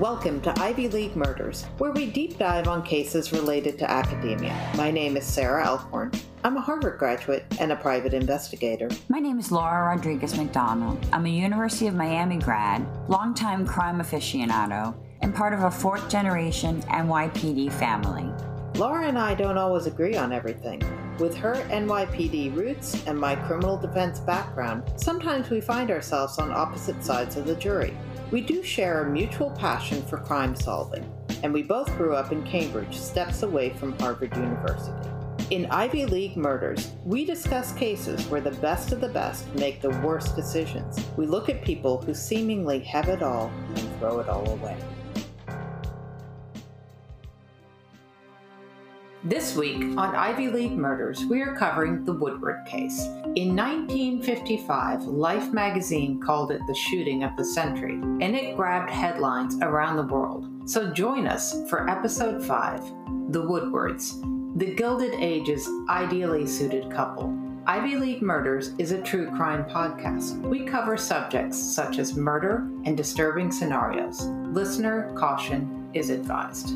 Welcome to Ivy League Murders, where we deep dive on cases related to academia. My name is Sarah Elkhorn. I'm a Harvard graduate and a private investigator. My name is Laura Rodriguez McDonald. I'm a University of Miami grad, longtime crime aficionado, and part of a fourth generation NYPD family. Laura and I don't always agree on everything. With her NYPD roots and my criminal defense background, sometimes we find ourselves on opposite sides of the jury. We do share a mutual passion for crime solving, and we both grew up in Cambridge, steps away from Harvard University. In Ivy League Murders, we discuss cases where the best of the best make the worst decisions. We look at people who seemingly have it all and throw it all away. This week on Ivy League Murders, we are covering the Woodward case. In 1955, Life magazine called it the shooting of the century, and it grabbed headlines around the world. So join us for episode 5 The Woodwards, the Gilded Age's ideally suited couple. Ivy League Murders is a true crime podcast. We cover subjects such as murder and disturbing scenarios. Listener caution is advised.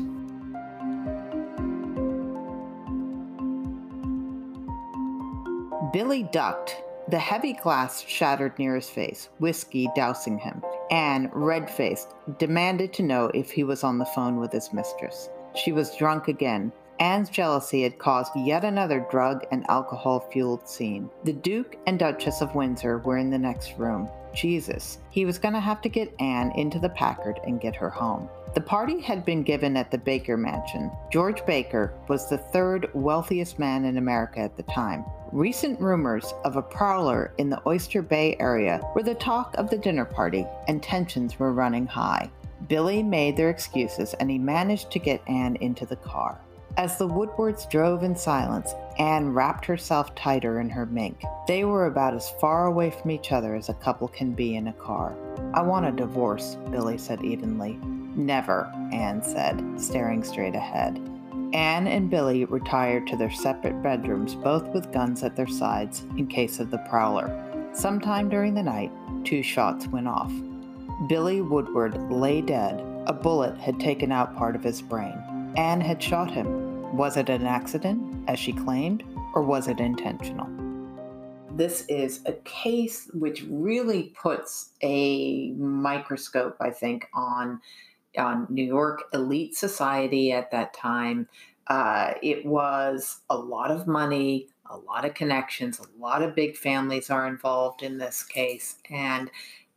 Billy ducked. The heavy glass shattered near his face, whiskey dousing him. Anne, red faced, demanded to know if he was on the phone with his mistress. She was drunk again. Anne's jealousy had caused yet another drug and alcohol fueled scene. The Duke and Duchess of Windsor were in the next room. Jesus, he was going to have to get Anne into the Packard and get her home. The party had been given at the Baker Mansion. George Baker was the third wealthiest man in America at the time. Recent rumors of a prowler in the Oyster Bay area were the talk of the dinner party, and tensions were running high. Billy made their excuses and he managed to get Anne into the car. As the Woodwards drove in silence, Anne wrapped herself tighter in her mink. They were about as far away from each other as a couple can be in a car. I want a divorce, Billy said evenly. Never, Anne said, staring straight ahead. Anne and Billy retired to their separate bedrooms, both with guns at their sides in case of the prowler. Sometime during the night, two shots went off. Billy Woodward lay dead. A bullet had taken out part of his brain. Anne had shot him. Was it an accident, as she claimed, or was it intentional? This is a case which really puts a microscope, I think, on on New York elite society at that time. Uh, it was a lot of money, a lot of connections, a lot of big families are involved in this case, and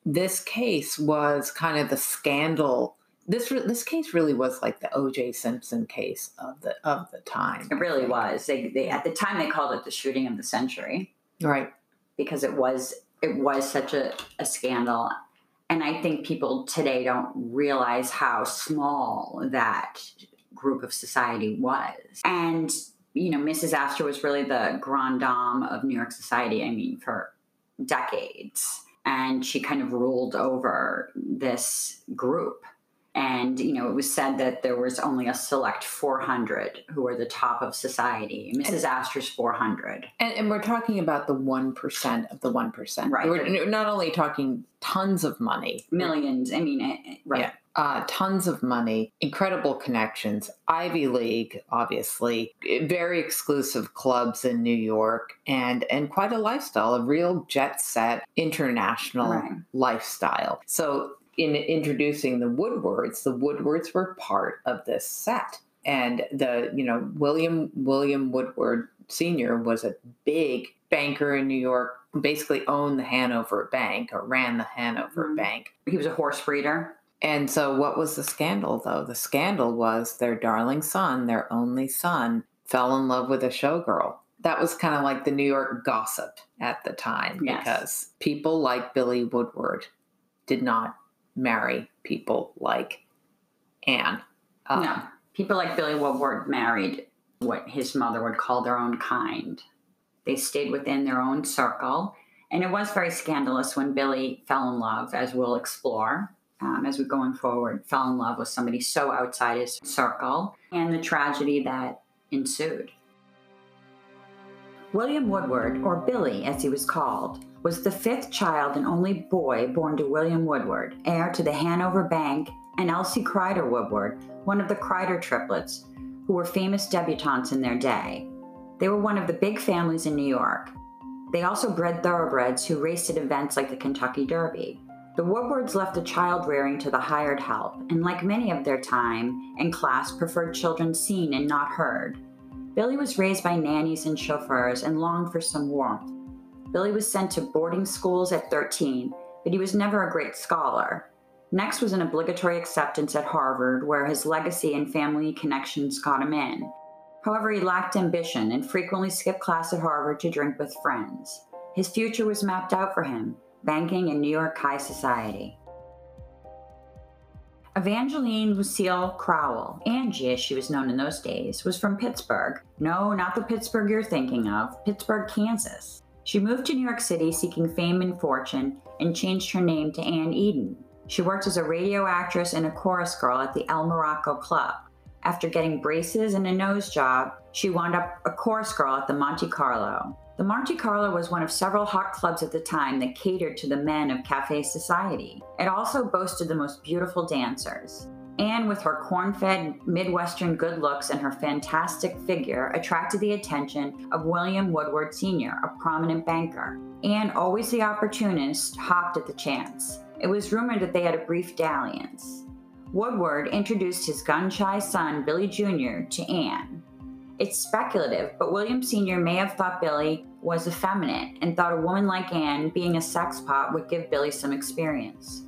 this case was kind of the scandal. This this case really was like the O.J. Simpson case of the of the time. It really was. They, they at the time they called it the shooting of the century, right? Because it was it was such a, a scandal and I think people today don't realize how small that group of society was. And, you know, Mrs. Astor was really the grand dame of New York society, I mean, for decades. And she kind of ruled over this group. And, you know, it was said that there was only a select 400 who were the top of society. Mrs. Astor's 400. And, and we're talking about the 1% of the 1%. Right. We're not only talking tons of money, millions. I mean, eh, eh, right. Yeah. Uh, tons of money, incredible connections, Ivy League, obviously, very exclusive clubs in New York, and and quite a lifestyle, a real jet set international right. lifestyle. So in introducing the Woodwards, the Woodwards were part of this set. And the, you know, William William Woodward Sr. was a big banker in New York, basically owned the Hanover Bank or ran the Hanover mm-hmm. Bank. He was a horse breeder. And so what was the scandal though? The scandal was their darling son, their only son, fell in love with a showgirl. That was kind of like the New York gossip at the time yes. because people like Billy Woodward did not marry people like Anne. Um, no, people like Billy Woodward married what his mother would call their own kind. They stayed within their own circle. And it was very scandalous when Billy fell in love, as we'll explore um, as we're going forward, fell in love with somebody so outside his circle, and the tragedy that ensued. William Woodward, or Billy as he was called, was the fifth child and only boy born to William Woodward, heir to the Hanover Bank and Elsie Cryder Woodward, one of the Cryder triplets, who were famous debutantes in their day. They were one of the big families in New York. They also bred thoroughbreds who raced at events like the Kentucky Derby. The Woodwards left the child rearing to the hired help, and like many of their time and class, preferred children seen and not heard. Billy was raised by nannies and chauffeurs and longed for some warmth. Billy was sent to boarding schools at 13, but he was never a great scholar. Next was an obligatory acceptance at Harvard, where his legacy and family connections got him in. However, he lacked ambition and frequently skipped class at Harvard to drink with friends. His future was mapped out for him banking in New York high society. Evangeline Lucille Crowell, Angie as she was known in those days, was from Pittsburgh. No, not the Pittsburgh you're thinking of, Pittsburgh, Kansas. She moved to New York City seeking fame and fortune and changed her name to Anne Eden. She worked as a radio actress and a chorus girl at the El Morocco Club. After getting braces and a nose job, she wound up a chorus girl at the Monte Carlo. The Monte Carlo was one of several hot clubs at the time that catered to the men of cafe society. It also boasted the most beautiful dancers. Anne, with her corn fed Midwestern good looks and her fantastic figure, attracted the attention of William Woodward Sr., a prominent banker. Anne, always the opportunist, hopped at the chance. It was rumored that they had a brief dalliance. Woodward introduced his gun shy son, Billy Jr., to Anne. It's speculative, but William Sr. may have thought Billy was effeminate and thought a woman like Anne being a sexpot would give Billy some experience.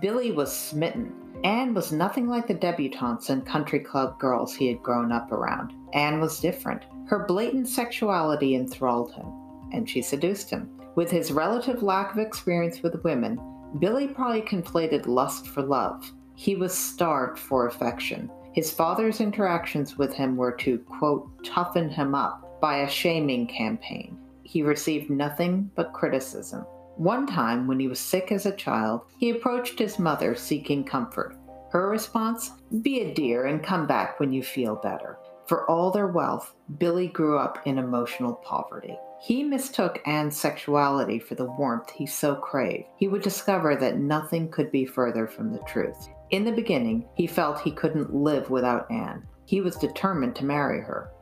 Billy was smitten. Anne was nothing like the debutantes and country club girls he had grown up around. Anne was different. Her blatant sexuality enthralled him, and she seduced him. With his relative lack of experience with women, Billy probably conflated lust for love. He was starved for affection. His father's interactions with him were to, quote, toughen him up by a shaming campaign. He received nothing but criticism. One time, when he was sick as a child, he approached his mother seeking comfort. Her response Be a dear and come back when you feel better. For all their wealth, Billy grew up in emotional poverty. He mistook Anne's sexuality for the warmth he so craved. He would discover that nothing could be further from the truth. In the beginning, he felt he couldn't live without Anne. He was determined to marry her,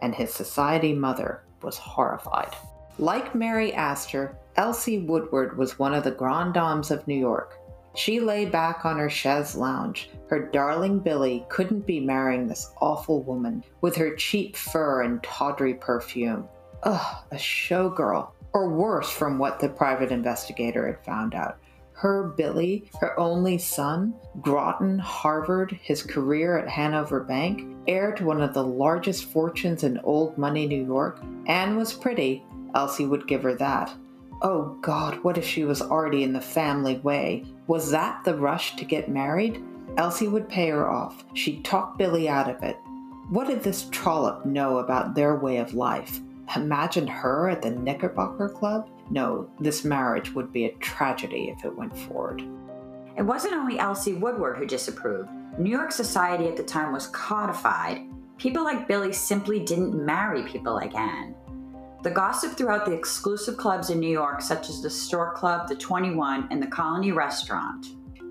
and his society mother was horrified. Like Mary Astor, Elsie Woodward was one of the grand dames of New York. She lay back on her chaise lounge. Her darling Billy couldn't be marrying this awful woman with her cheap fur and tawdry perfume. Ugh, a showgirl. Or worse, from what the private investigator had found out her Billy, her only son, Groton, Harvard, his career at Hanover Bank, heir to one of the largest fortunes in old money New York. Anne was pretty, Elsie would give her that. Oh God, what if she was already in the family way? Was that the rush to get married? Elsie would pay her off. She'd talk Billy out of it. What did this trollop know about their way of life? Imagine her at the Knickerbocker Club? No, this marriage would be a tragedy if it went forward. It wasn't only Elsie Woodward who disapproved. New York society at the time was codified. People like Billy simply didn't marry people like Anne. The gossip throughout the exclusive clubs in New York, such as the Stork Club, the 21, and the Colony Restaurant,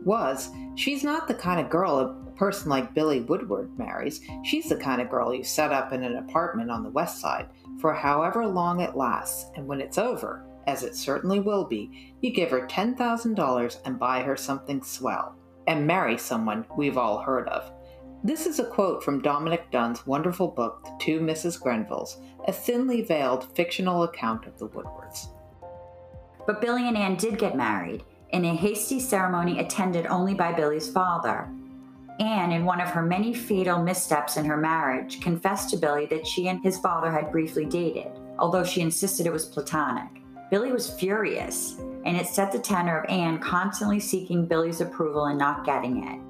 was she's not the kind of girl a person like Billy Woodward marries. She's the kind of girl you set up in an apartment on the West Side for however long it lasts, and when it's over, as it certainly will be, you give her $10,000 and buy her something swell, and marry someone we've all heard of. This is a quote from Dominick Dunne's wonderful book, The Two Mrs. Grenvilles, a thinly veiled fictional account of the Woodwards. But Billy and Anne did get married, in a hasty ceremony attended only by Billy's father. Anne, in one of her many fatal missteps in her marriage, confessed to Billy that she and his father had briefly dated, although she insisted it was platonic. Billy was furious, and it set the tenor of Anne constantly seeking Billy's approval and not getting it.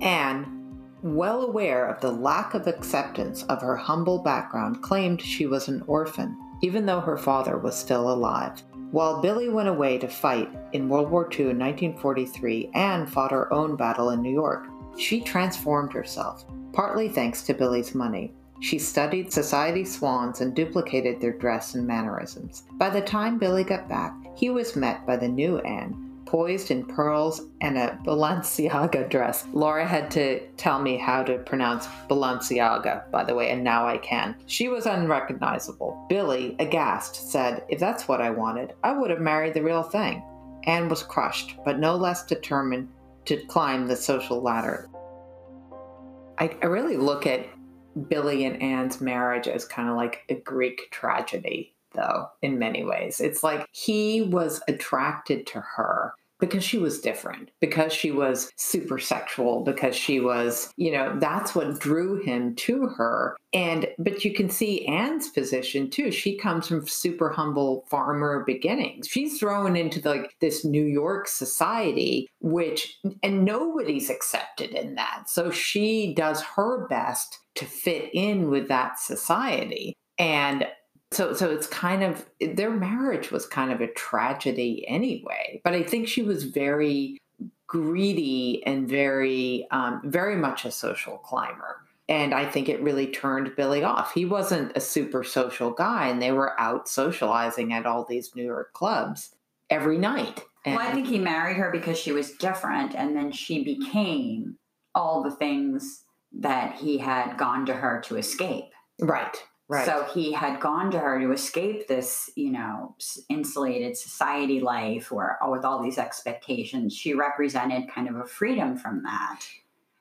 Anne, well aware of the lack of acceptance of her humble background, claimed she was an orphan, even though her father was still alive. While Billy went away to fight in World War II in 1943, Anne fought her own battle in New York. She transformed herself, partly thanks to Billy's money. She studied society swans and duplicated their dress and mannerisms. By the time Billy got back, he was met by the new Anne, poised in pearls and a Balenciaga dress. Laura had to tell me how to pronounce Balenciaga, by the way, and now I can. She was unrecognizable. Billy, aghast, said, If that's what I wanted, I would have married the real thing. Anne was crushed, but no less determined to climb the social ladder. I, I really look at Billy and Anne's marriage as kind of like a Greek tragedy, though, in many ways. It's like he was attracted to her because she was different, because she was super sexual, because she was, you know, that's what drew him to her. And, but you can see Anne's position too. She comes from super humble farmer beginnings. She's thrown into like this New York society, which, and nobody's accepted in that. So she does her best to fit in with that society. And so so it's kind of their marriage was kind of a tragedy anyway but i think she was very greedy and very um, very much a social climber. And i think it really turned billy off. He wasn't a super social guy and they were out socializing at all these new york clubs every night. And well i think he married her because she was different and then she became all the things that he had gone to her to escape. Right Right. So he had gone to her to escape this, you know, insulated society life or oh, with all these expectations. She represented kind of a freedom from that.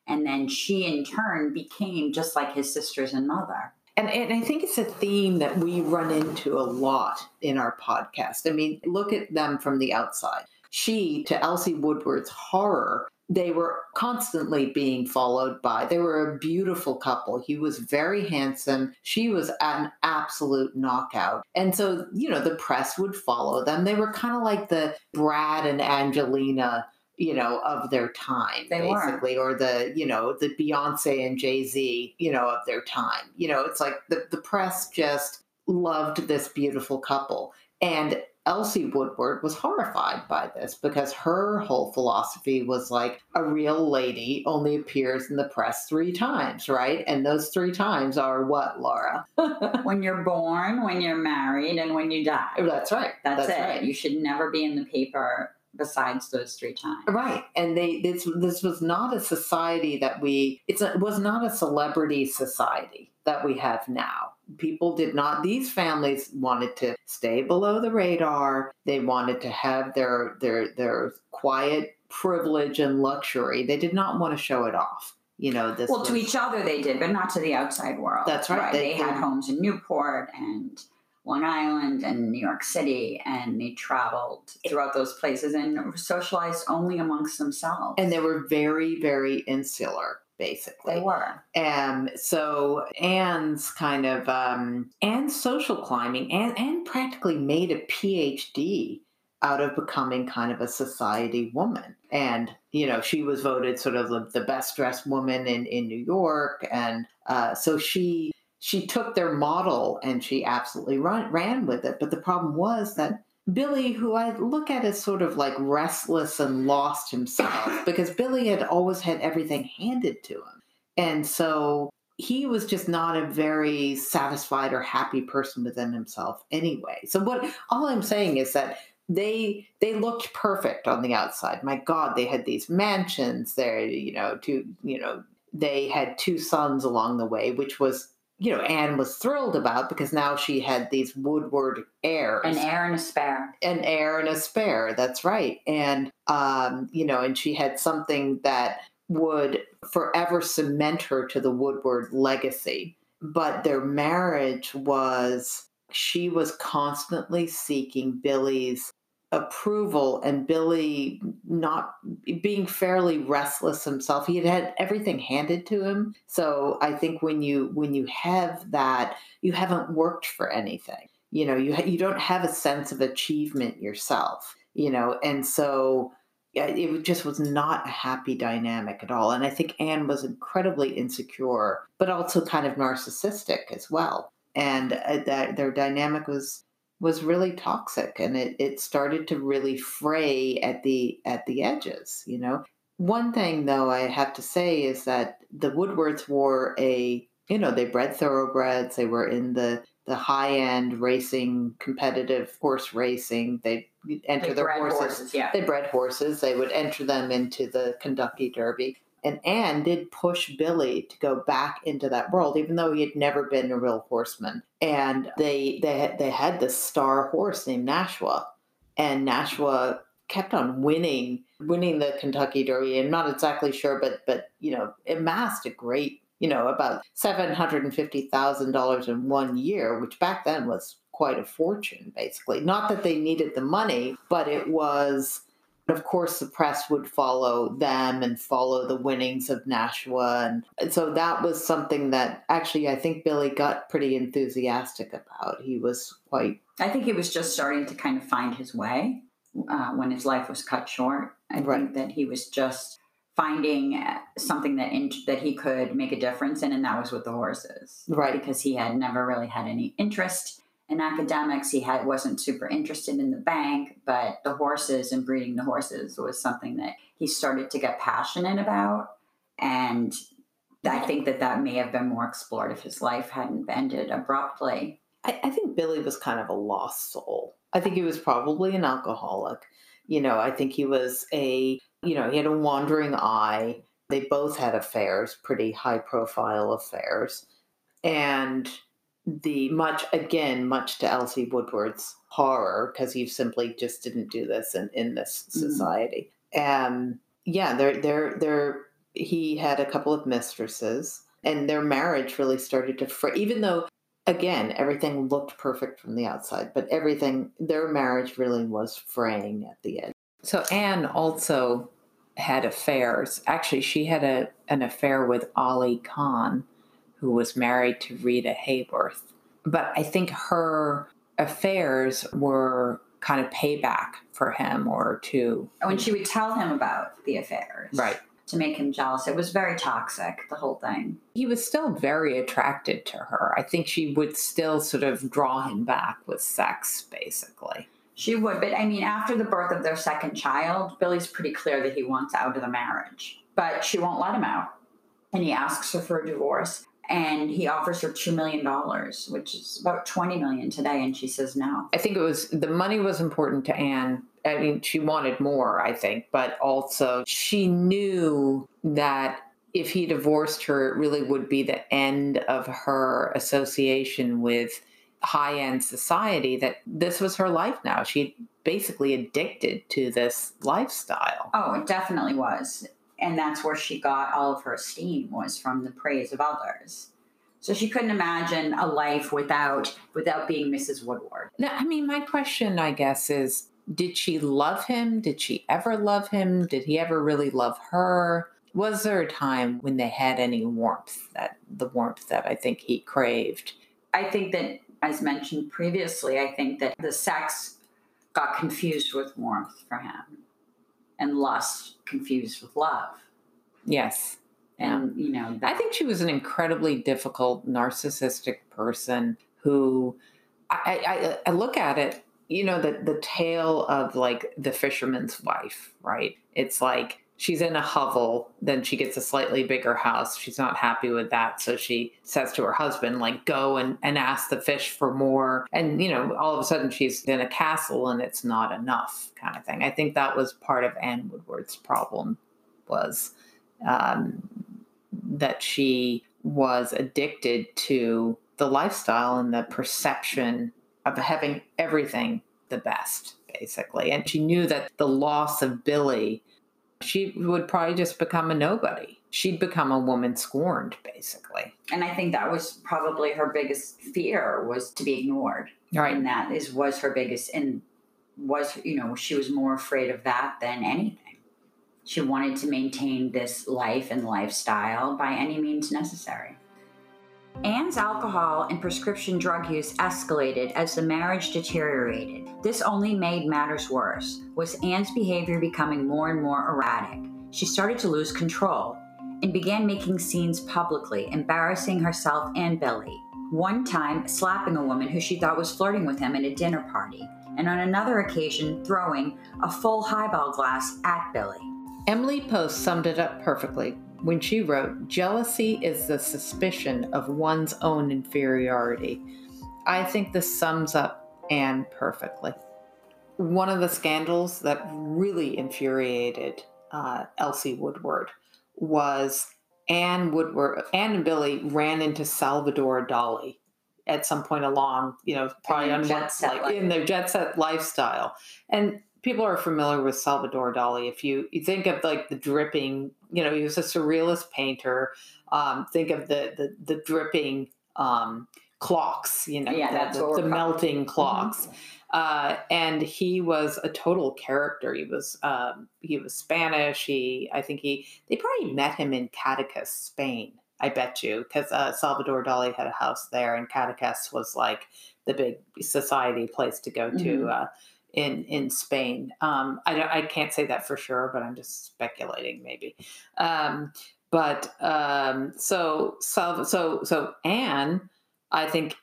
And then she, in turn, became just like his sisters and mother. And, and I think it's a theme that we run into a lot in our podcast. I mean, look at them from the outside. She, to Elsie Woodward's horror, they were constantly being followed by. They were a beautiful couple. He was very handsome. She was an absolute knockout. And so, you know, the press would follow them. They were kind of like the Brad and Angelina you know, of their time, they basically, were. or the, you know, the Beyonce and Jay Z, you know, of their time. You know, it's like the, the press just loved this beautiful couple. And Elsie Woodward was horrified by this because her whole philosophy was like a real lady only appears in the press three times, right? And those three times are what, Laura? when you're born, when you're married, and when you die. Oh, that's right. That's, That's it. Right. You should never be in the paper besides those three times. Right. And they this this was not a society that we it's a, it was not a celebrity society that we have now. People did not these families wanted to stay below the radar. They wanted to have their their their quiet privilege and luxury. They did not want to show it off. You know, this Well, was, to each other they did, but not to the outside world. That's right. They, They- had homes in Newport and Long Island and New York City, and they traveled throughout those places and socialized only amongst themselves. and they were very very insular basically. they were. Um, so Anne's kind of um, Anne's social climbing, and Anne practically made a PhD out of becoming kind of a society woman. And you know, she was voted sort of the, the best dressed woman in in New York, and uh, so she she took their model and she absolutely run, ran with it. But the problem was that Billy, who I look at as sort of like restless and lost himself, because Billy had always had everything handed to him. And so he was just not a very satisfied or happy person within himself anyway. So what all I'm saying is that they they looked perfect on the outside. My God, they had these mansions there, you know, two, you know, they had two sons along the way, which was you know, Anne was thrilled about because now she had these Woodward heirs. An heir and a spare. An heir and a spare, that's right. And, um, you know, and she had something that would forever cement her to the Woodward legacy. But their marriage was, she was constantly seeking Billy's approval and Billy not being fairly restless himself. He had had everything handed to him. So I think when you when you have that, you haven't worked for anything. You know, you ha- you don't have a sense of achievement yourself. You know, and so yeah, it just was not a happy dynamic at all. And I think Anne was incredibly insecure, but also kind of narcissistic as well. And uh, that their dynamic was was really toxic and it, it started to really fray at the at the edges you know one thing though i have to say is that the woodwards were a you know they bred thoroughbreds they were in the the high end racing competitive horse racing they enter They their horses. horses, yeah. They bred horses. They would enter them into the Kentucky Derby. And Anne did push Billy to go back into that world, even though he had never been a real horseman. And they they they had this star horse named Nashua, and Nashua kept on winning winning the Kentucky Derby. I'm not exactly sure, but but you know amassed a great you know about seven hundred and fifty thousand dollars in one year, which back then was quite a fortune. Basically, not that they needed the money, but it was of course, the press would follow them and follow the winnings of Nashua. And, and so that was something that actually I think Billy got pretty enthusiastic about. He was quite. I think he was just starting to kind of find his way uh, when his life was cut short. I Right. think that he was just finding uh, something that in, that he could make a difference in, and that was with the horses. Right. Because he had never really had any interest in academics. He had wasn't super interested in the bank, but the horses and breeding the horses was something that he started to get passionate about, and I think that that may have been more explored if his life hadn't ended abruptly. I, I think Billy was kind of a lost soul. I think he was probably an alcoholic. You know, I think he was a, you know, he had a wandering eye. They both had affairs, pretty high profile affairs. And the much, again, much to Elsie Woodward's horror, because he simply just didn't do this in, in this Mhm. society. And yeah, they're, they're, they're, he had a couple of mistresses and their marriage really started to fray, even though again, everything looked perfect from the outside, but everything, their marriage really was fraying at the end. So Anne also had affairs. Actually, she had a, an affair with Ali Khan, who was married to Rita Hayworth. But I think her affairs were kind of payback for him or to. when she would tell him about the affairs Right. to make him jealous it was very toxic the whole thing He was still very attracted to her. I think she would still sort of draw him back with sex, basically. she would but i mean after the birth of their second child billy's pretty clear that he wants out of the marriage but she won't let him out and he asks her for a divorce and he offers her $2 million which is about 20 million today and she says no I think it was the money was important to Anne. I mean, she wanted more, I think, but also she knew that if he divorced her, it really would be the end of her association with high end society, that this was her life now. She basically addicted to this lifestyle. oh it definitely was and that's where she got all of her esteem was from the praise of others so she couldn't imagine a life without without being mrs woodward Now, I mean, my question, I guess, is did she love him? Did she ever love him? Did he ever really love her? Was there a time when they had any warmth, that the warmth that I think he craved? I think that, as mentioned previously, I think that the sex got confused with warmth for him lust confused with love. Yes. And, you know, I think she was an incredibly difficult, narcissistic person who I, I, I look at it, you know, the, the tale of like the fisherman's wife, right? It's like she's in a hovel, then she gets a slightly bigger house. She's not happy with that. So she says to her husband, like, go and, and ask the fish for more. And, you know, all of a sudden she's in a castle and it's not enough kind of thing. I think that was part of Anne Woodward's problem was um, that she was addicted to the lifestyle and the perception of having everything the best, basically. And she knew that the loss of Billy, she would probably just become a nobody. She'd become a woman scorned, basically. and I think that was probably her biggest fear was to be ignored. Right. And that is was her biggest and was you know, she was more afraid of that than anything. She wanted to maintain this life and lifestyle by any means necessary. Anne's alcohol and prescription drug use escalated as the marriage deteriorated. This only made matters worse. Was Anne's behavior becoming more and more erratic? She started to lose control and began making scenes publicly, embarrassing herself and Billy. One time, slapping a woman who she thought was flirting with him at a dinner party, and on another occasion, throwing a full highball glass at Billy. Emily Post summed it up perfectly when she wrote Jealousy is the suspicion of one's own inferiority. I think this sums up Anne perfectly. one of the scandals that really infuriated uh, Elsie Woodward was Anne Woodward. Anne and Billy ran into Salvador Dali at some point along, you know, probably on jet set like in their jet set lifestyle. And people are familiar with Salvador Dali. If you, you think of like the dripping, you know, he was a surrealist painter. Um, think of the the, the dripping um, clocks, you know, Yeah, the, that's the, the melting clocks. Uh, and he was a total character. He was um, he was Spanish. He I think he they probably met him in Cadaqués, Spain. I bet you because uh, Salvador Dali had a house there, and Cadaqués was like the big society place to go to Mhm. uh, in in Spain. Um, I don't, I can't say that for sure, but I'm just speculating maybe. Um, but um, so so so Anne, I think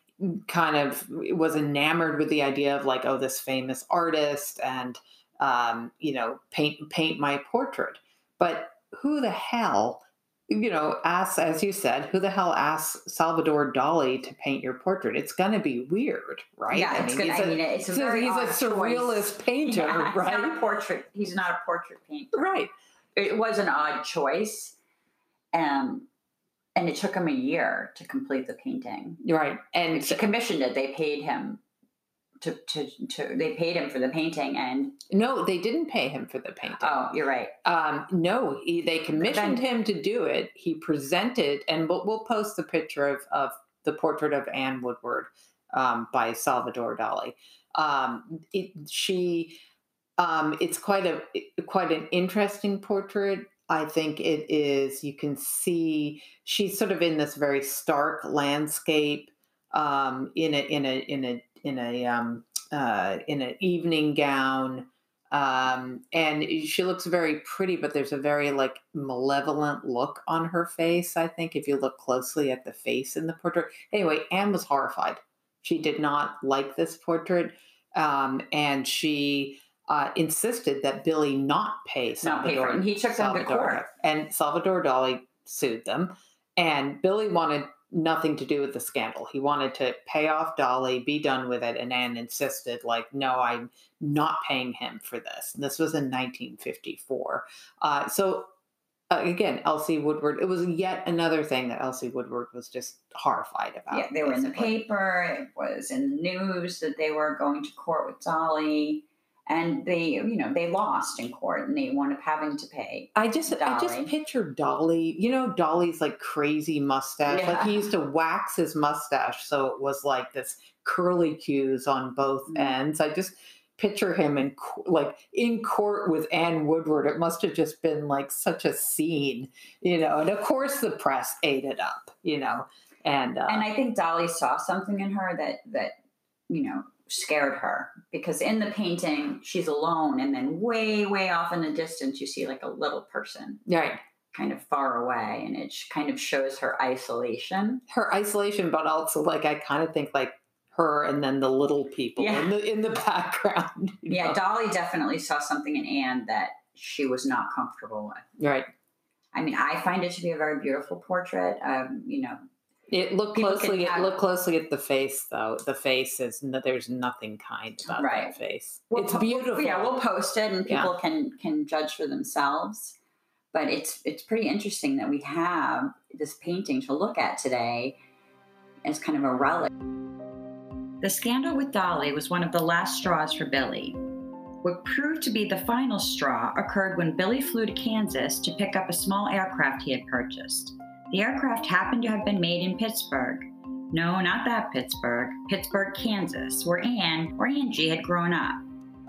kind of was enamored with the idea of like oh this famous artist and um, you know paint paint my portrait but who the hell you know asks as you said who the hell asks salvador dali to paint your portrait it's going to be weird right Yeah, it's good. he's I a- mean, it's a he's very he's a surrealist choice. painter Yeah, he's right not a portrait. He's not a portrait painter. right It was an odd choice, um, and it took him a year to complete the painting. right and And she commissioned it. They paid him to to to. They paid him for the painting, and no they didn't pay him for the painting oh, you're right. Um, no, he, they commissioned him to do it. He presented, and we'll, we'll post the picture of, of the portrait of Anne Woodward um, by Salvador Dali. Um, it, she, um, it's quite a quite an interesting portrait. I think it is. You can see she's sort of in this very stark landscape um, in a in a in a in a um, uh, in an evening gown um, and she looks very pretty, but there's a very like malevolent look on her face. I think if you look closely at the face in the portrait. Anyway, Anne was horrified. She did not like this portrait, um, and she uh, insisted that Billy not pay Not pay for Salvador. it. And he took them to court. and Salvador Dali sued them. And Billy wanted nothing to do with the scandal. He wanted to pay off Dali, be done with it, and Anne insisted, like, no, I'm not paying him for this. And this was in 1954. Uh, so uh, again, Elsie Woodward. It was yet another thing that Elsie Woodward was just horrified about. Yeah, they were in the paper. It was in the news that they were going to court with Dali, and they, you know, they lost in court, and they wound up having to pay. I just I just Dali. picture Dali. You know Dali's like crazy mustache. Like he used to wax his mustache so it was like this curly cues on both Mm. ends. I just picture him in like in court with Anne Woodward. It must have just been like such a scene, you know. And of course the press ate it up, you know. And uh, And I think Dali saw something in her that that you know scared her because in the painting she's alone, and then way way off in the distance you see like a little person right. kind of far away, and it kind of shows her isolation. her isolation, but also like I kind of think like her and then the little people Yeah. in the in the background. Yeah, know? Dali definitely saw something in Anne that she was not comfortable with. right. I mean, I find it to be a very beautiful portrait. Um, you know, It look closely. have- look closely at the face, though. The face is no, there's nothing kind about Right. that face. We'll it's po- we'll- beautiful. yeah, we'll post it, and Yeah. people can can judge for themselves. But it's it's pretty interesting that we have this painting to look at today as kind of a relic. The scandal with Dali was one of the last straws for Billy. What proved to be the final straw occurred when Billy flew to Kansas to pick up a small aircraft he had purchased. The aircraft happened to have been made in Pittsburgh. No, not that Pittsburgh, Pittsburgh, Kansas, where Anne or Angie had grown up.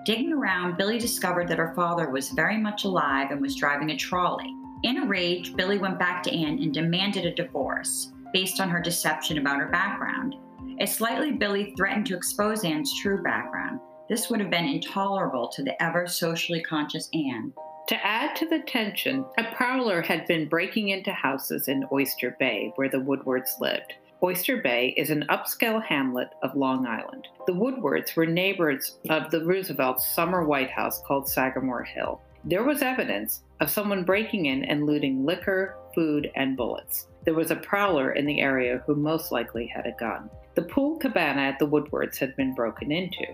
Digging around, Billy discovered that her father was very much alive and was driving a trolley. In a rage, Billy went back to Anne and demanded a divorce based on her deception about her background. As slightly Billy threatened to expose Anne's true background, this would have been intolerable to the ever socially conscious Anne. To add to the tension, a prowler had been breaking into houses in Oyster Bay, where the Woodwards lived. Oyster Bay is an upscale hamlet of Long Island. The Woodwards were neighbors of the Roosevelt's summer White House called Sagamore Hill. There was evidence of someone breaking in and looting liquor, food, and bullets. There was a prowler in the area who most likely had a gun. The pool cabana at the Woodwards had been broken into.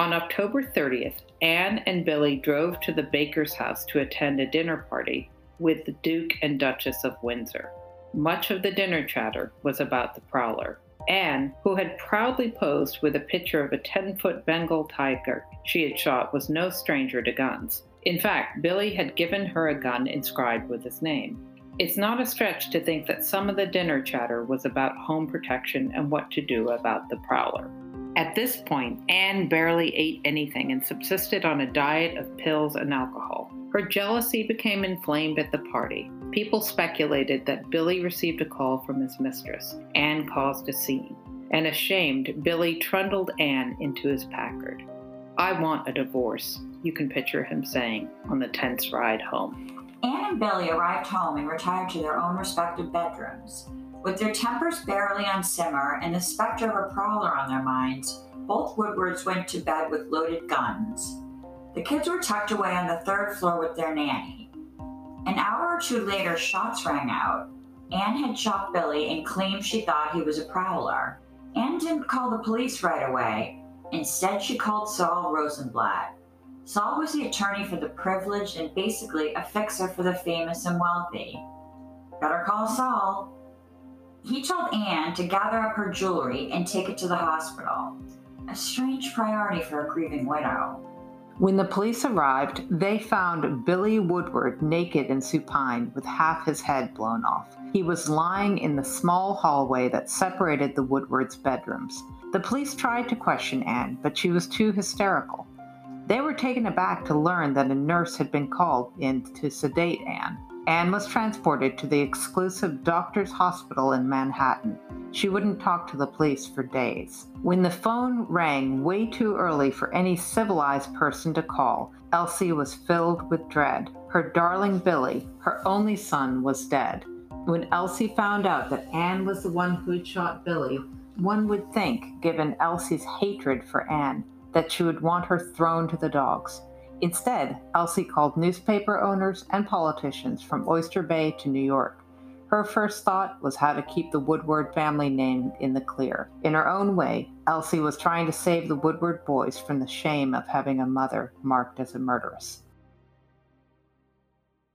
On October 30th, Anne and Billy drove to the Baker's house to attend a dinner party with the Duke and Duchess of Windsor. Much of the dinner chatter was about the prowler. Anne, who had proudly posed with a picture of a 10 foot Bengal tiger she had shot, was no stranger to guns. In fact, Billy had given her a gun inscribed with his name. It's not a stretch to think that some of the dinner chatter was about home protection and what to do about the prowler. At this point, Anne barely ate anything and subsisted on a diet of pills and alcohol. Her jealousy became inflamed at the party. People speculated that Billy received a call from his mistress. Anne caused a scene. And ashamed, Billy trundled Anne into his Packard. I want a divorce, you can picture him saying on the tense ride home. Anne and Billy arrived home and retired to their own respective bedrooms. With their tempers barely on simmer and the specter of a prowler on their minds, both Woodwards went to bed with loaded guns. The kids were tucked away on the third floor with their nanny. An hour or two later, shots rang out. Anne had shot Billy and claimed she thought he was a prowler. Anne didn't call the police right away. Instead, she called Sol Rosenblatt. Sol was the attorney for the privileged and basically a fixer for the famous and wealthy. Better call Saul. He told Anne to gather up her jewelry and take it to the hospital. A strange priority for a grieving widow. When the police arrived, they found Billy Woodward naked and supine with half his head blown off. He was lying in the small hallway that separated the Woodwards' bedrooms. The police tried to question Anne, but she was too hysterical. They were taken aback to learn that a nurse had been called in to sedate Anne. Anne was transported to the exclusive doctor's hospital in Manhattan. She wouldn't talk to the police for days. When the phone rang way too early for any civilized person to call, Elsie was filled with dread. Her darling Billy, her only son, was dead. When Elsie found out that Anne was the one who had shot Billy, one would think, given Elsie's hatred for Anne, that she would want her thrown to the dogs. Instead, Elsie called newspaper owners and politicians from Oyster Bay to New York. Her first thought was how to keep the Woodward family name in the clear. In her own way, Elsie was trying to save the Woodward boys from the shame of having a mother marked as a murderess.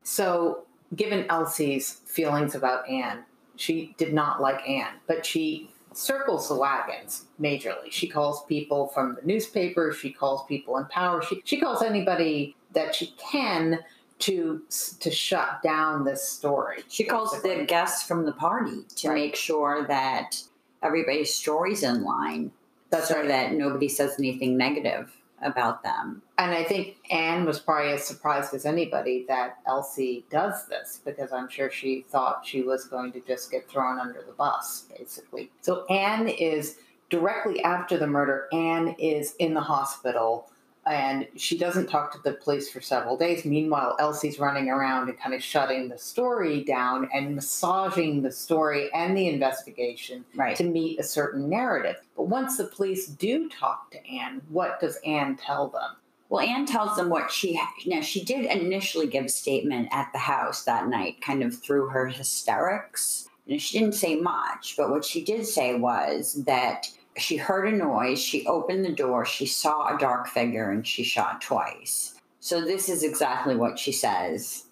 So, given Elsie's feelings about Anne, she did not like Anne, but she circles the wagons majorly. She calls people from the newspaper, she calls people in power, she, she calls anybody that she can to to shut down this story. She calls basically. the guests from the party to right. make sure that everybody's story's in line. That's so right. that nobody says anything negative about them. And I think Anne was probably as surprised as anybody that Elsie does this because I'm sure she thought she was going to just get thrown under the bus, basically. So Anne is directly after the murder, Anne is in the hospital and she doesn't talk to the police for several days. Meanwhile, Elsie's running around and kind of shutting the story down and massaging the story and the investigation right. to meet a certain narrative. But once the police do talk to Anne, what does Anne tell them? Well, Anne tells them what she now she did initially give a statement at the house that night, kind of through her hysterics. And she didn't say much, but what she did say was that she heard a noise. She opened the door. She saw a dark figure and she shot twice. So, this is exactly what she says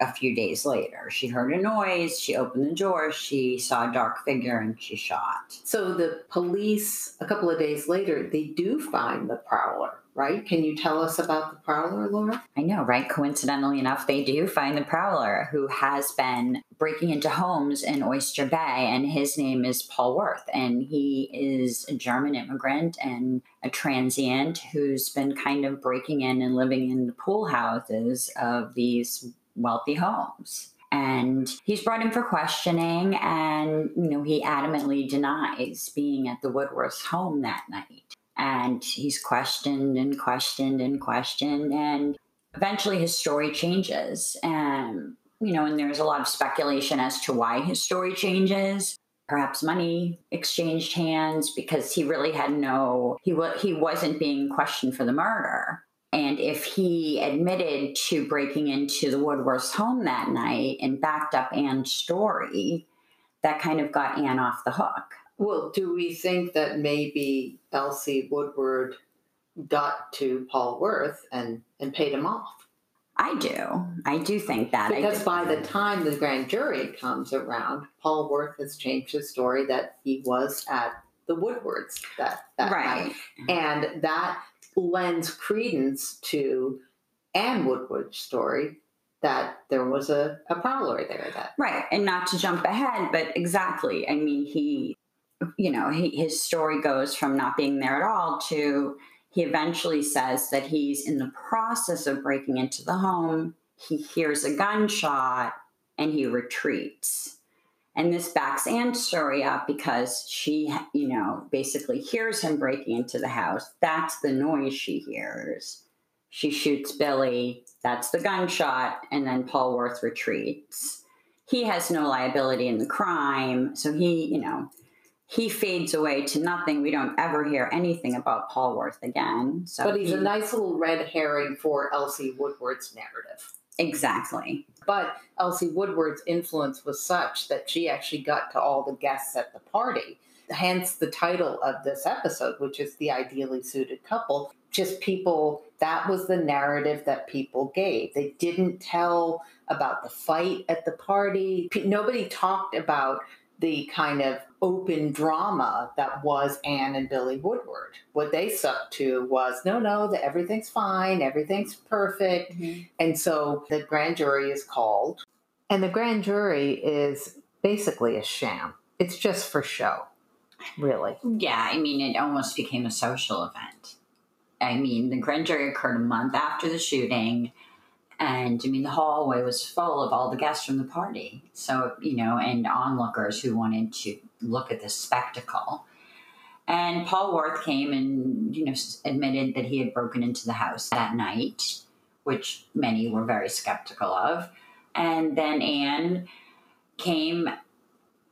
a few days later. She heard a noise. She opened the door. She saw a dark figure and she shot. So, the police, a couple of days later, they do find the prowler right? Can you tell us about the Prowler, Laura? I know, right? Coincidentally enough, they do find the Prowler who has been breaking into homes in Oyster Bay, and his name is Paul Wirths. And he is a German immigrant and a transient who's been kind of breaking in and living in the pool houses of these wealthy homes and he's brought in for questioning and you know he adamantly denies being at the woodworth's home that night and he's questioned and questioned and questioned and eventually his story changes. And you know and there's a lot of speculation as to why his story changes. Perhaps money exchanged hands because he really had no he wa- he wasn't being questioned for the murder. And if he admitted to breaking into the Woodworth's home that night and backed up Anne's story, that kind of got Anne off the hook. Well, do we think that maybe Elsie Woodward got to Paul Wirths and, and paid him off. I do. I do think that. Because by the time the grand jury comes around, Paul Wirths has changed his story that he was at the Woodwards that, that right. night. And that lends credence to Ann Woodward's story that there was a, a prowler there that right and not to jump ahead but exactly i mean he you know he, his story goes from not being there at all to he eventually says that he's in the process of breaking into the home he hears a gunshot and he retreats and this backs Ann's story up because she, you know, basically hears him breaking into the house. That's the noise she hears. She shoots Billy. That's the gunshot. And then Paul Wirths retreats. He has no liability in the crime. So he, you know, he fades away to nothing. We don't ever hear anything about Paul Wirths again. So but he's he, a nice little red herring for Elsie Woodward's narrative. Exactly. But Elsie Woodward's influence was such that she actually got to all the guests at the party. Hence the title of this episode, which is The Ideally Suited Couple. Just people, that was the narrative that people gave. They didn't tell about the fight at the party. Nobody talked about the kind of open drama that was Ann and Billy Woodward. What they stuck to was no, no, that everything's fine, everything's perfect. Mm-hmm. And so the grand jury is called. And the grand jury is basically a sham. It's just for show, really. Yeah, I mean, it almost became a social event. I mean, the grand jury occurred a month after the shooting and I mean, the hallway was full of all the guests from the party. So, you know, and onlookers who wanted to look at the spectacle. And Paul Wirths came and, you know, admitted that he had broken into the house that night, which many were very skeptical of. And then Ann came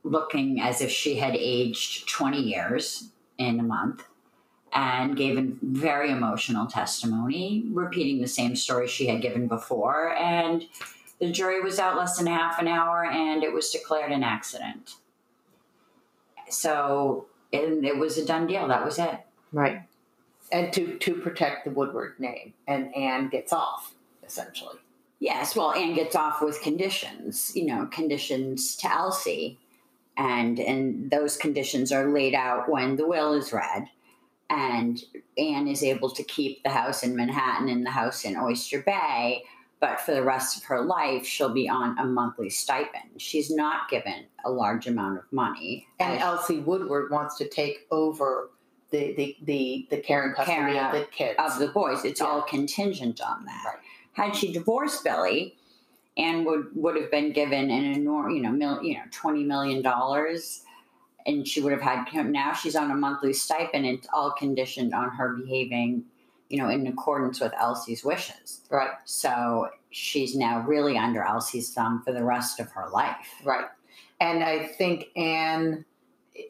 looking as if she had aged 20 years in a month and gave a very emotional testimony, repeating the same story she had given before. And the jury was out less than half an hour and it was declared an accident. So and it was a done deal. That was it. Right. And to, to protect the Woodward name. And Ann gets off, essentially. Yes, well, Ann gets off with conditions, you know, conditions to Elsie. And and those conditions are laid out when the will is read and Ann is able to keep the house in Manhattan and the house in Oyster Bay, but for the rest of her life, she'll be on a monthly stipend. She's not given a large amount of money. And Elsie Woodward wants to take over the the the, the care and custody Caring of the kids of the boys. It's yeah. all contingent on that. Right. Had she divorced Billy, Ann would would have been given an enormous, you know, mil, you know, twenty million dollars and she would have had now she's on a monthly stipend it's all conditioned on her behaving you know in accordance with elsie's wishes. Right. So she's now really under elsie's thumb for the rest of her life. Right. And i think ann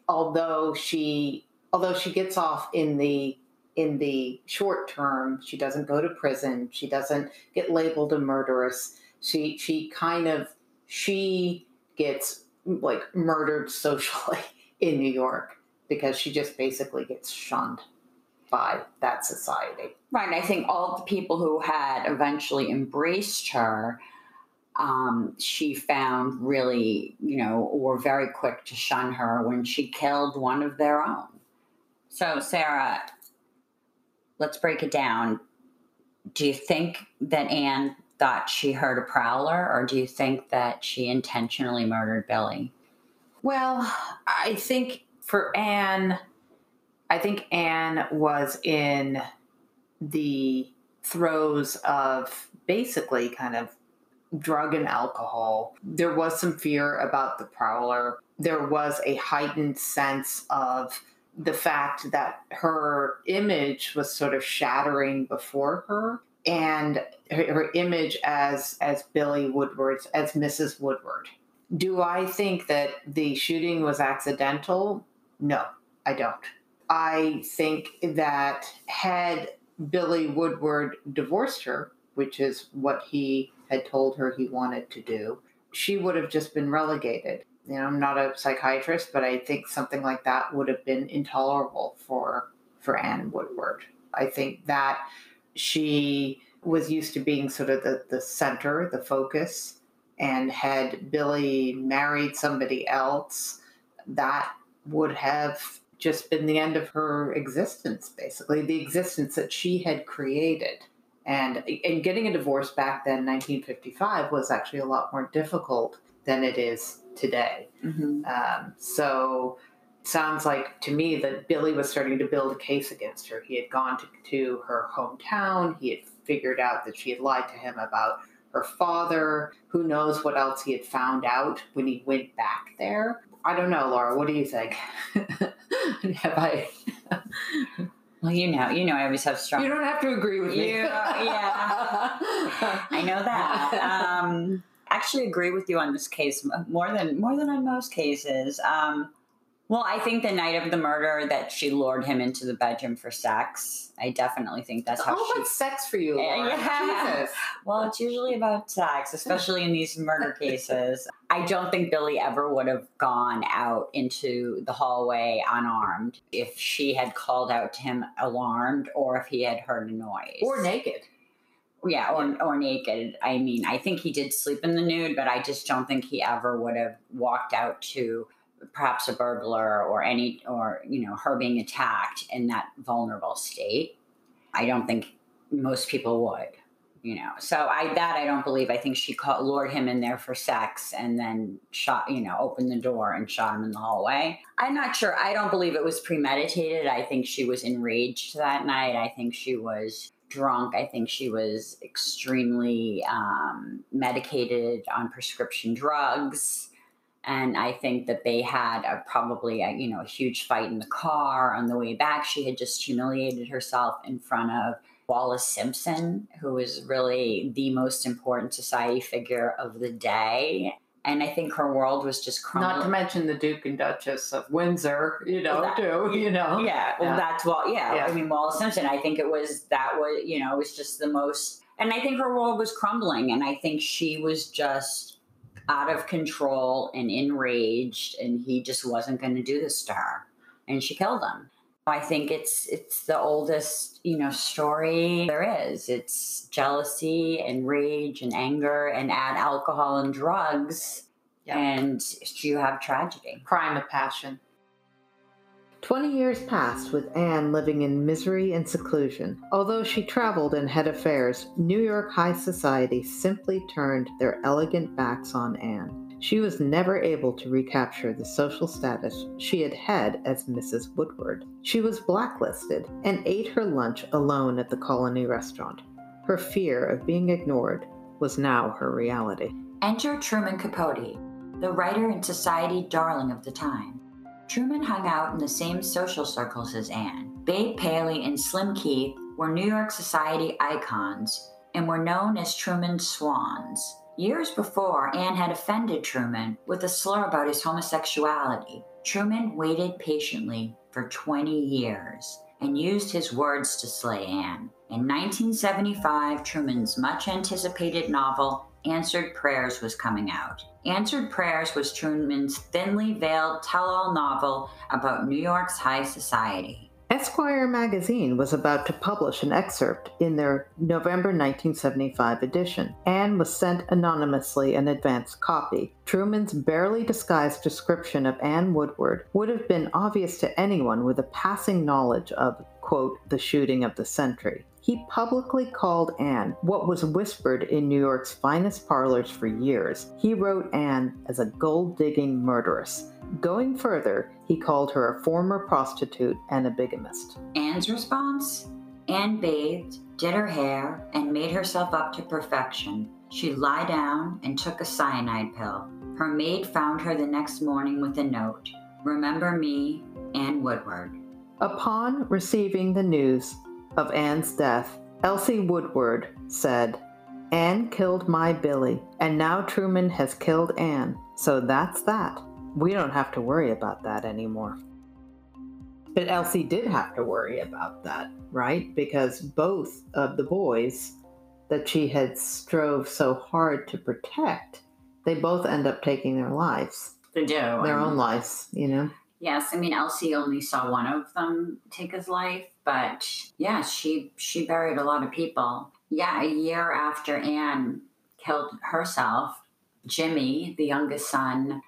although she although she gets off in the in the short term she doesn't go to prison she doesn't get labeled a murderess she she kind of she gets like murdered socially in New York because she just basically gets shunned by that society. Right. I think all the people who had eventually embraced her, um, she found really, you know, were very quick to shun her when she killed one of their own. So, Sarah, let's break it down. Do you think that Ann thought she heard a prowler, or do you think that she intentionally murdered Billy? Well, I think for Ann, I think Ann was in the throes of basically kind of drug and alcohol. There was some fear about the prowler. There was a heightened sense of the fact that her image was sort of shattering before her and her, her image as as Billy Woodward as Mrs. Woodward do I think that the shooting was accidental? No, I don't. I think that had Billy Woodward divorced her, which is what he had told her he wanted to do, she would have just been relegated. You know, I'm not a psychiatrist, but I think something like that would have been intolerable for for Ann Woodward. I think that she was used to being sort of the, the center, the focus, and had Billy married somebody else, that would have just been the end of her existence, basically, the existence that she had created. And, and getting a divorce back then, 1955, was actually a lot more difficult than it is today. Mm-hmm. Um, so sounds like to me that Billy was starting to build a case against her. He had gone to, to her hometown. He had figured out that she had lied to him about her father. Who knows what else he had found out when he went back there? I don't know, Laura. What do you think? have I? Well, you know, you know, I always have strong. You don't have to agree with me. Yeah, yeah. I know that. Um, actually, agree with you on this case more than more than on most cases. Um, well, I think the night of the murder that she lured him into the bedroom for sex. I definitely think that's how all she. about sex for you, eh, Laura. Yeah. Jesus. Well, it's usually about sex, especially in these murder cases. I don't think Billy ever would have gone out into the hallway unarmed if she had called out to him alarmed or if he had heard a noise. Or naked. yeah, or, or naked. I mean, I think he did sleep in the nude, but I just don't think he ever would have walked out to perhaps a burglar or any or you know her being attacked in that vulnerable state. I don't think most people would, you know. So I that I don't believe. I think she caught, lured him in there for sex and then shot, you know, opened the door and shot him in the hallway. I'm not sure. I don't believe it was premeditated. I think she was enraged that night. I think she was drunk. I think she was extremely um, medicated on prescription drugs. And I think that they had a, probably a, you know a huge fight in the car on the way back. She had just humiliated herself in front of Wallis Simpson, who was really the most important society figure of the day. And I think her world was just crumbling. Not to mention the Duke and Duchess of Windsor, you know, That- too, you know. Yeah, well, Yeah. that's well, yeah, Yeah. I mean, Wallis Simpson. I think it was that was you know it was just the most, and I think her world was crumbling, and I think she was just out of control and enraged, and he just wasn't going to do this to her, and she killed him. I think it's it's the oldest you know story there is. It's jealousy and rage and anger, and add alcohol and drugs, Yeah. and you have tragedy. Crime of passion. Twenty years passed with Ann living in misery and seclusion. Although she traveled and had affairs, New York high society simply turned their elegant backs on Ann. She was never able to recapture the social status she had had as Mrs. Woodward. She was blacklisted and ate her lunch alone at the Colony restaurant. Her fear of being ignored was now her reality. Enter Truman Capote, the writer and society darling of the time. Truman hung out in the same social circles as Ann. Babe Paley and Slim Keith were New York society icons and were known as Truman's swans. Years before, Ann had offended Truman with a slur about his homosexuality. Truman waited patiently for 20 years and used his words to slay Ann. In 1975, Truman's much anticipated novel, Answered Prayers, was coming out. Answered Prayers was Truman's thinly veiled tell all novel about New York's high society. Esquire magazine was about to publish an excerpt in their November 1975 edition. Ann was sent anonymously an advance copy. Truman's barely disguised description of Ann Woodward would have been obvious to anyone with a passing knowledge of, quote, the shooting of the century. He publicly called Ann what was whispered in New York's finest parlors for years. He wrote Ann as a gold digging murderess. Going further, he called her a former prostitute and a bigamist. Ann's response? Ann bathed, did her hair, and made herself up to perfection. She lay down and took a cyanide pill. Her maid found her the next morning with a note Remember me, Ann Woodward. Upon receiving the news of Ann's death, Elsie Woodward said, Ann killed my Billy, and now Truman has killed Ann, so that's that. We don't have to worry about that anymore. But Elsie did have to worry about that, right? Because both of the boys that she had strove so hard to protect, they both end up taking their lives, They do. their own lives, you know? Yes, I mean Elsie only saw one of them take his life, but yeah, she she buried a lot of people. Yeah, a year after Ann killed herself, Jimmy, the youngest son,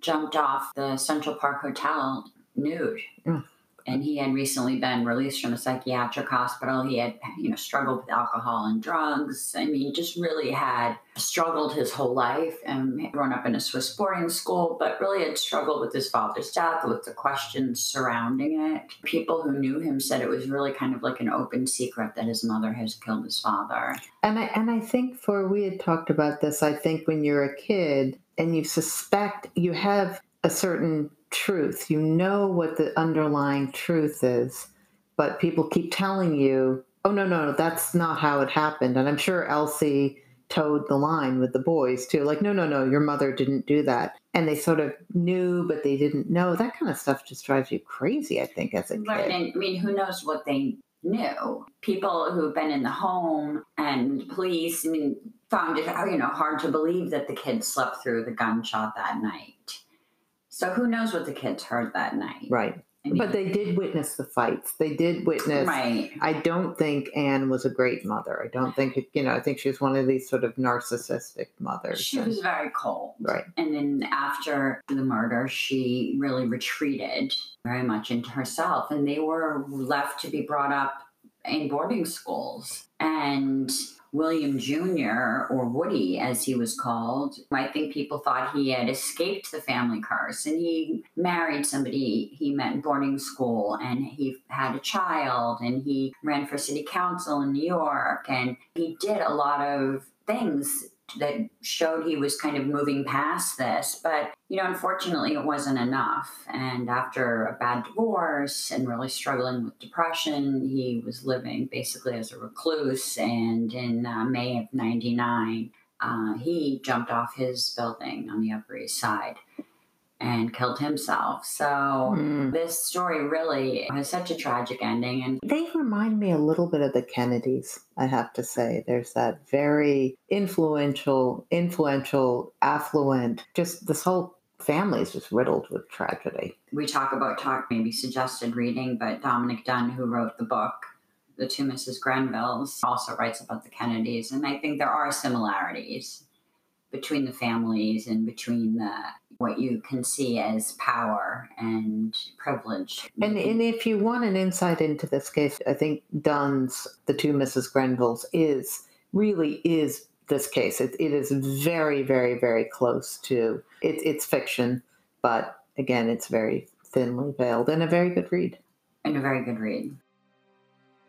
jumped off the Central Park Hotel nude. Mm. And he had recently been released from a psychiatric hospital. He had, you know, struggled with alcohol and drugs. I mean, just really had struggled his whole life and grown up in a Swiss boarding school, but really had struggled with his father's death, with the questions surrounding it. People who knew him said it was really kind of like an open secret that his mother has killed his father. And I and I think for we had talked about this. I think when you're a kid and you suspect you have a certain truth, you know what the underlying truth is, but people keep telling you, "Oh no, no, no, that's not how it happened." And I'm sure Elsie towed the line with the boys too. Like, no, no, no, your mother didn't do that. And they sort of knew, but they didn't know. That kind of stuff just drives you crazy, I think, as a kid. Right. And I mean, who knows what they knew? People who've been in the home and police, I mean, found it, you know, hard to believe that the kids slept through the gunshot that night. So who knows what the kids heard that night? Right. I mean, But they did witness the fights. They did witness. right. I don't think Ann was a great mother. I don't think, you know, I think she was one of these sort of narcissistic mothers. She And- was very cold. right. And then after the murder, she really retreated very much into herself. And they were left to be brought up in boarding schools. And William Jr., or Woody as he was called, I think people thought he had escaped the family curse. And he married somebody he met in boarding school and he had a child and he ran for city council in New York. And he did a lot of things that showed he was kind of moving past this. But, you know, unfortunately, it wasn't enough. And after a bad divorce and really struggling with depression, he was living basically as a recluse. And in uh, May of 99, uh, he jumped off his building on the Upper East Side and killed himself. So. Mm. This story really has such a tragic ending, and They remind me a little bit of the Kennedys, I have to say. There's that very influential, influential, affluent, just this whole family is just riddled with tragedy. we talk about talk maybe suggested reading, but Dominick Dunne, who wrote the book, The Two Mrs. Grenvilles, also writes about the Kennedys, and I think there are similarities between the families and between the what you can see as power and privilege. And, and if you want an insight into this case, I think Dunne's The Two Mrs. Grenvilles is really is this case. It, it is very, very, very close to it, it's fiction, but again, it's very thinly veiled and a very good read. and a very good read.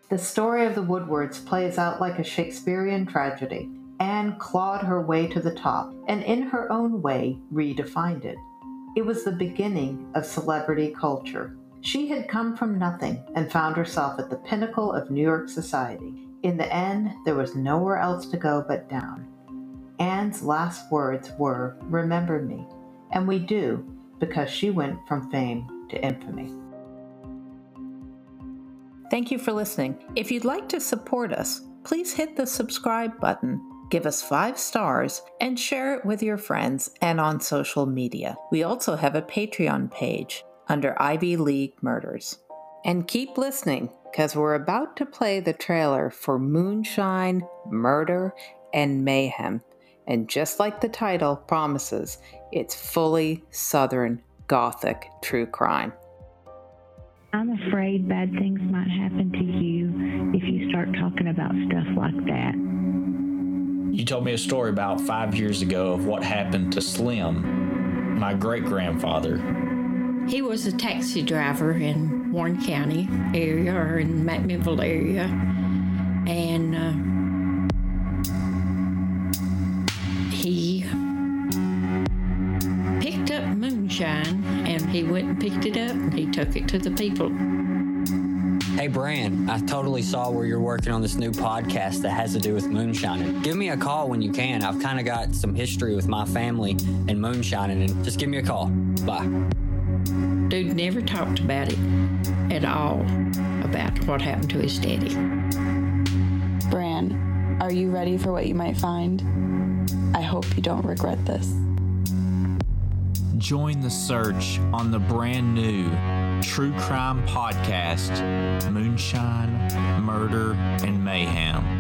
The story of the Woodwards plays out like a Shakespearean tragedy. Ann clawed her way to the top and, in her own way, redefined it. It was the beginning of celebrity culture. She had come from nothing and found herself at the pinnacle of New York society. In the end, there was nowhere else to go but down. Ann's last words were, Remember me. And we do, because she went from fame to infamy. Thank you for listening. If you'd like to support us, please hit the subscribe button, give us five stars, and share it with your friends and on social media. We also have a Patreon page under Ivy League Murders. And keep listening, because we're about to play the trailer for Moonshine, Murder, and Mayhem. And just like the title promises, it's fully Southern Gothic true crime. I'm afraid bad things might happen to you if you start talking about stuff like that. You told me a story about five years ago of what happened to Slim, my great grandfather. He was a taxi driver in Warren County area or in McMinnville area. And uh, he picked up moonshine and he went and picked it up and he took it to the people. Hey, Bran, I totally saw where you're working on this new podcast that has to do with moonshining. Give me a call when you can. I've kind of got some history with my family and moonshining, and just give me a call. Bye. Dude never talked about it at all about what happened to his daddy. Bran, are you ready for what you might find? I hope you don't regret this. Join the search on the brand new true crime podcast, Moonshine, Murder, and Mayhem.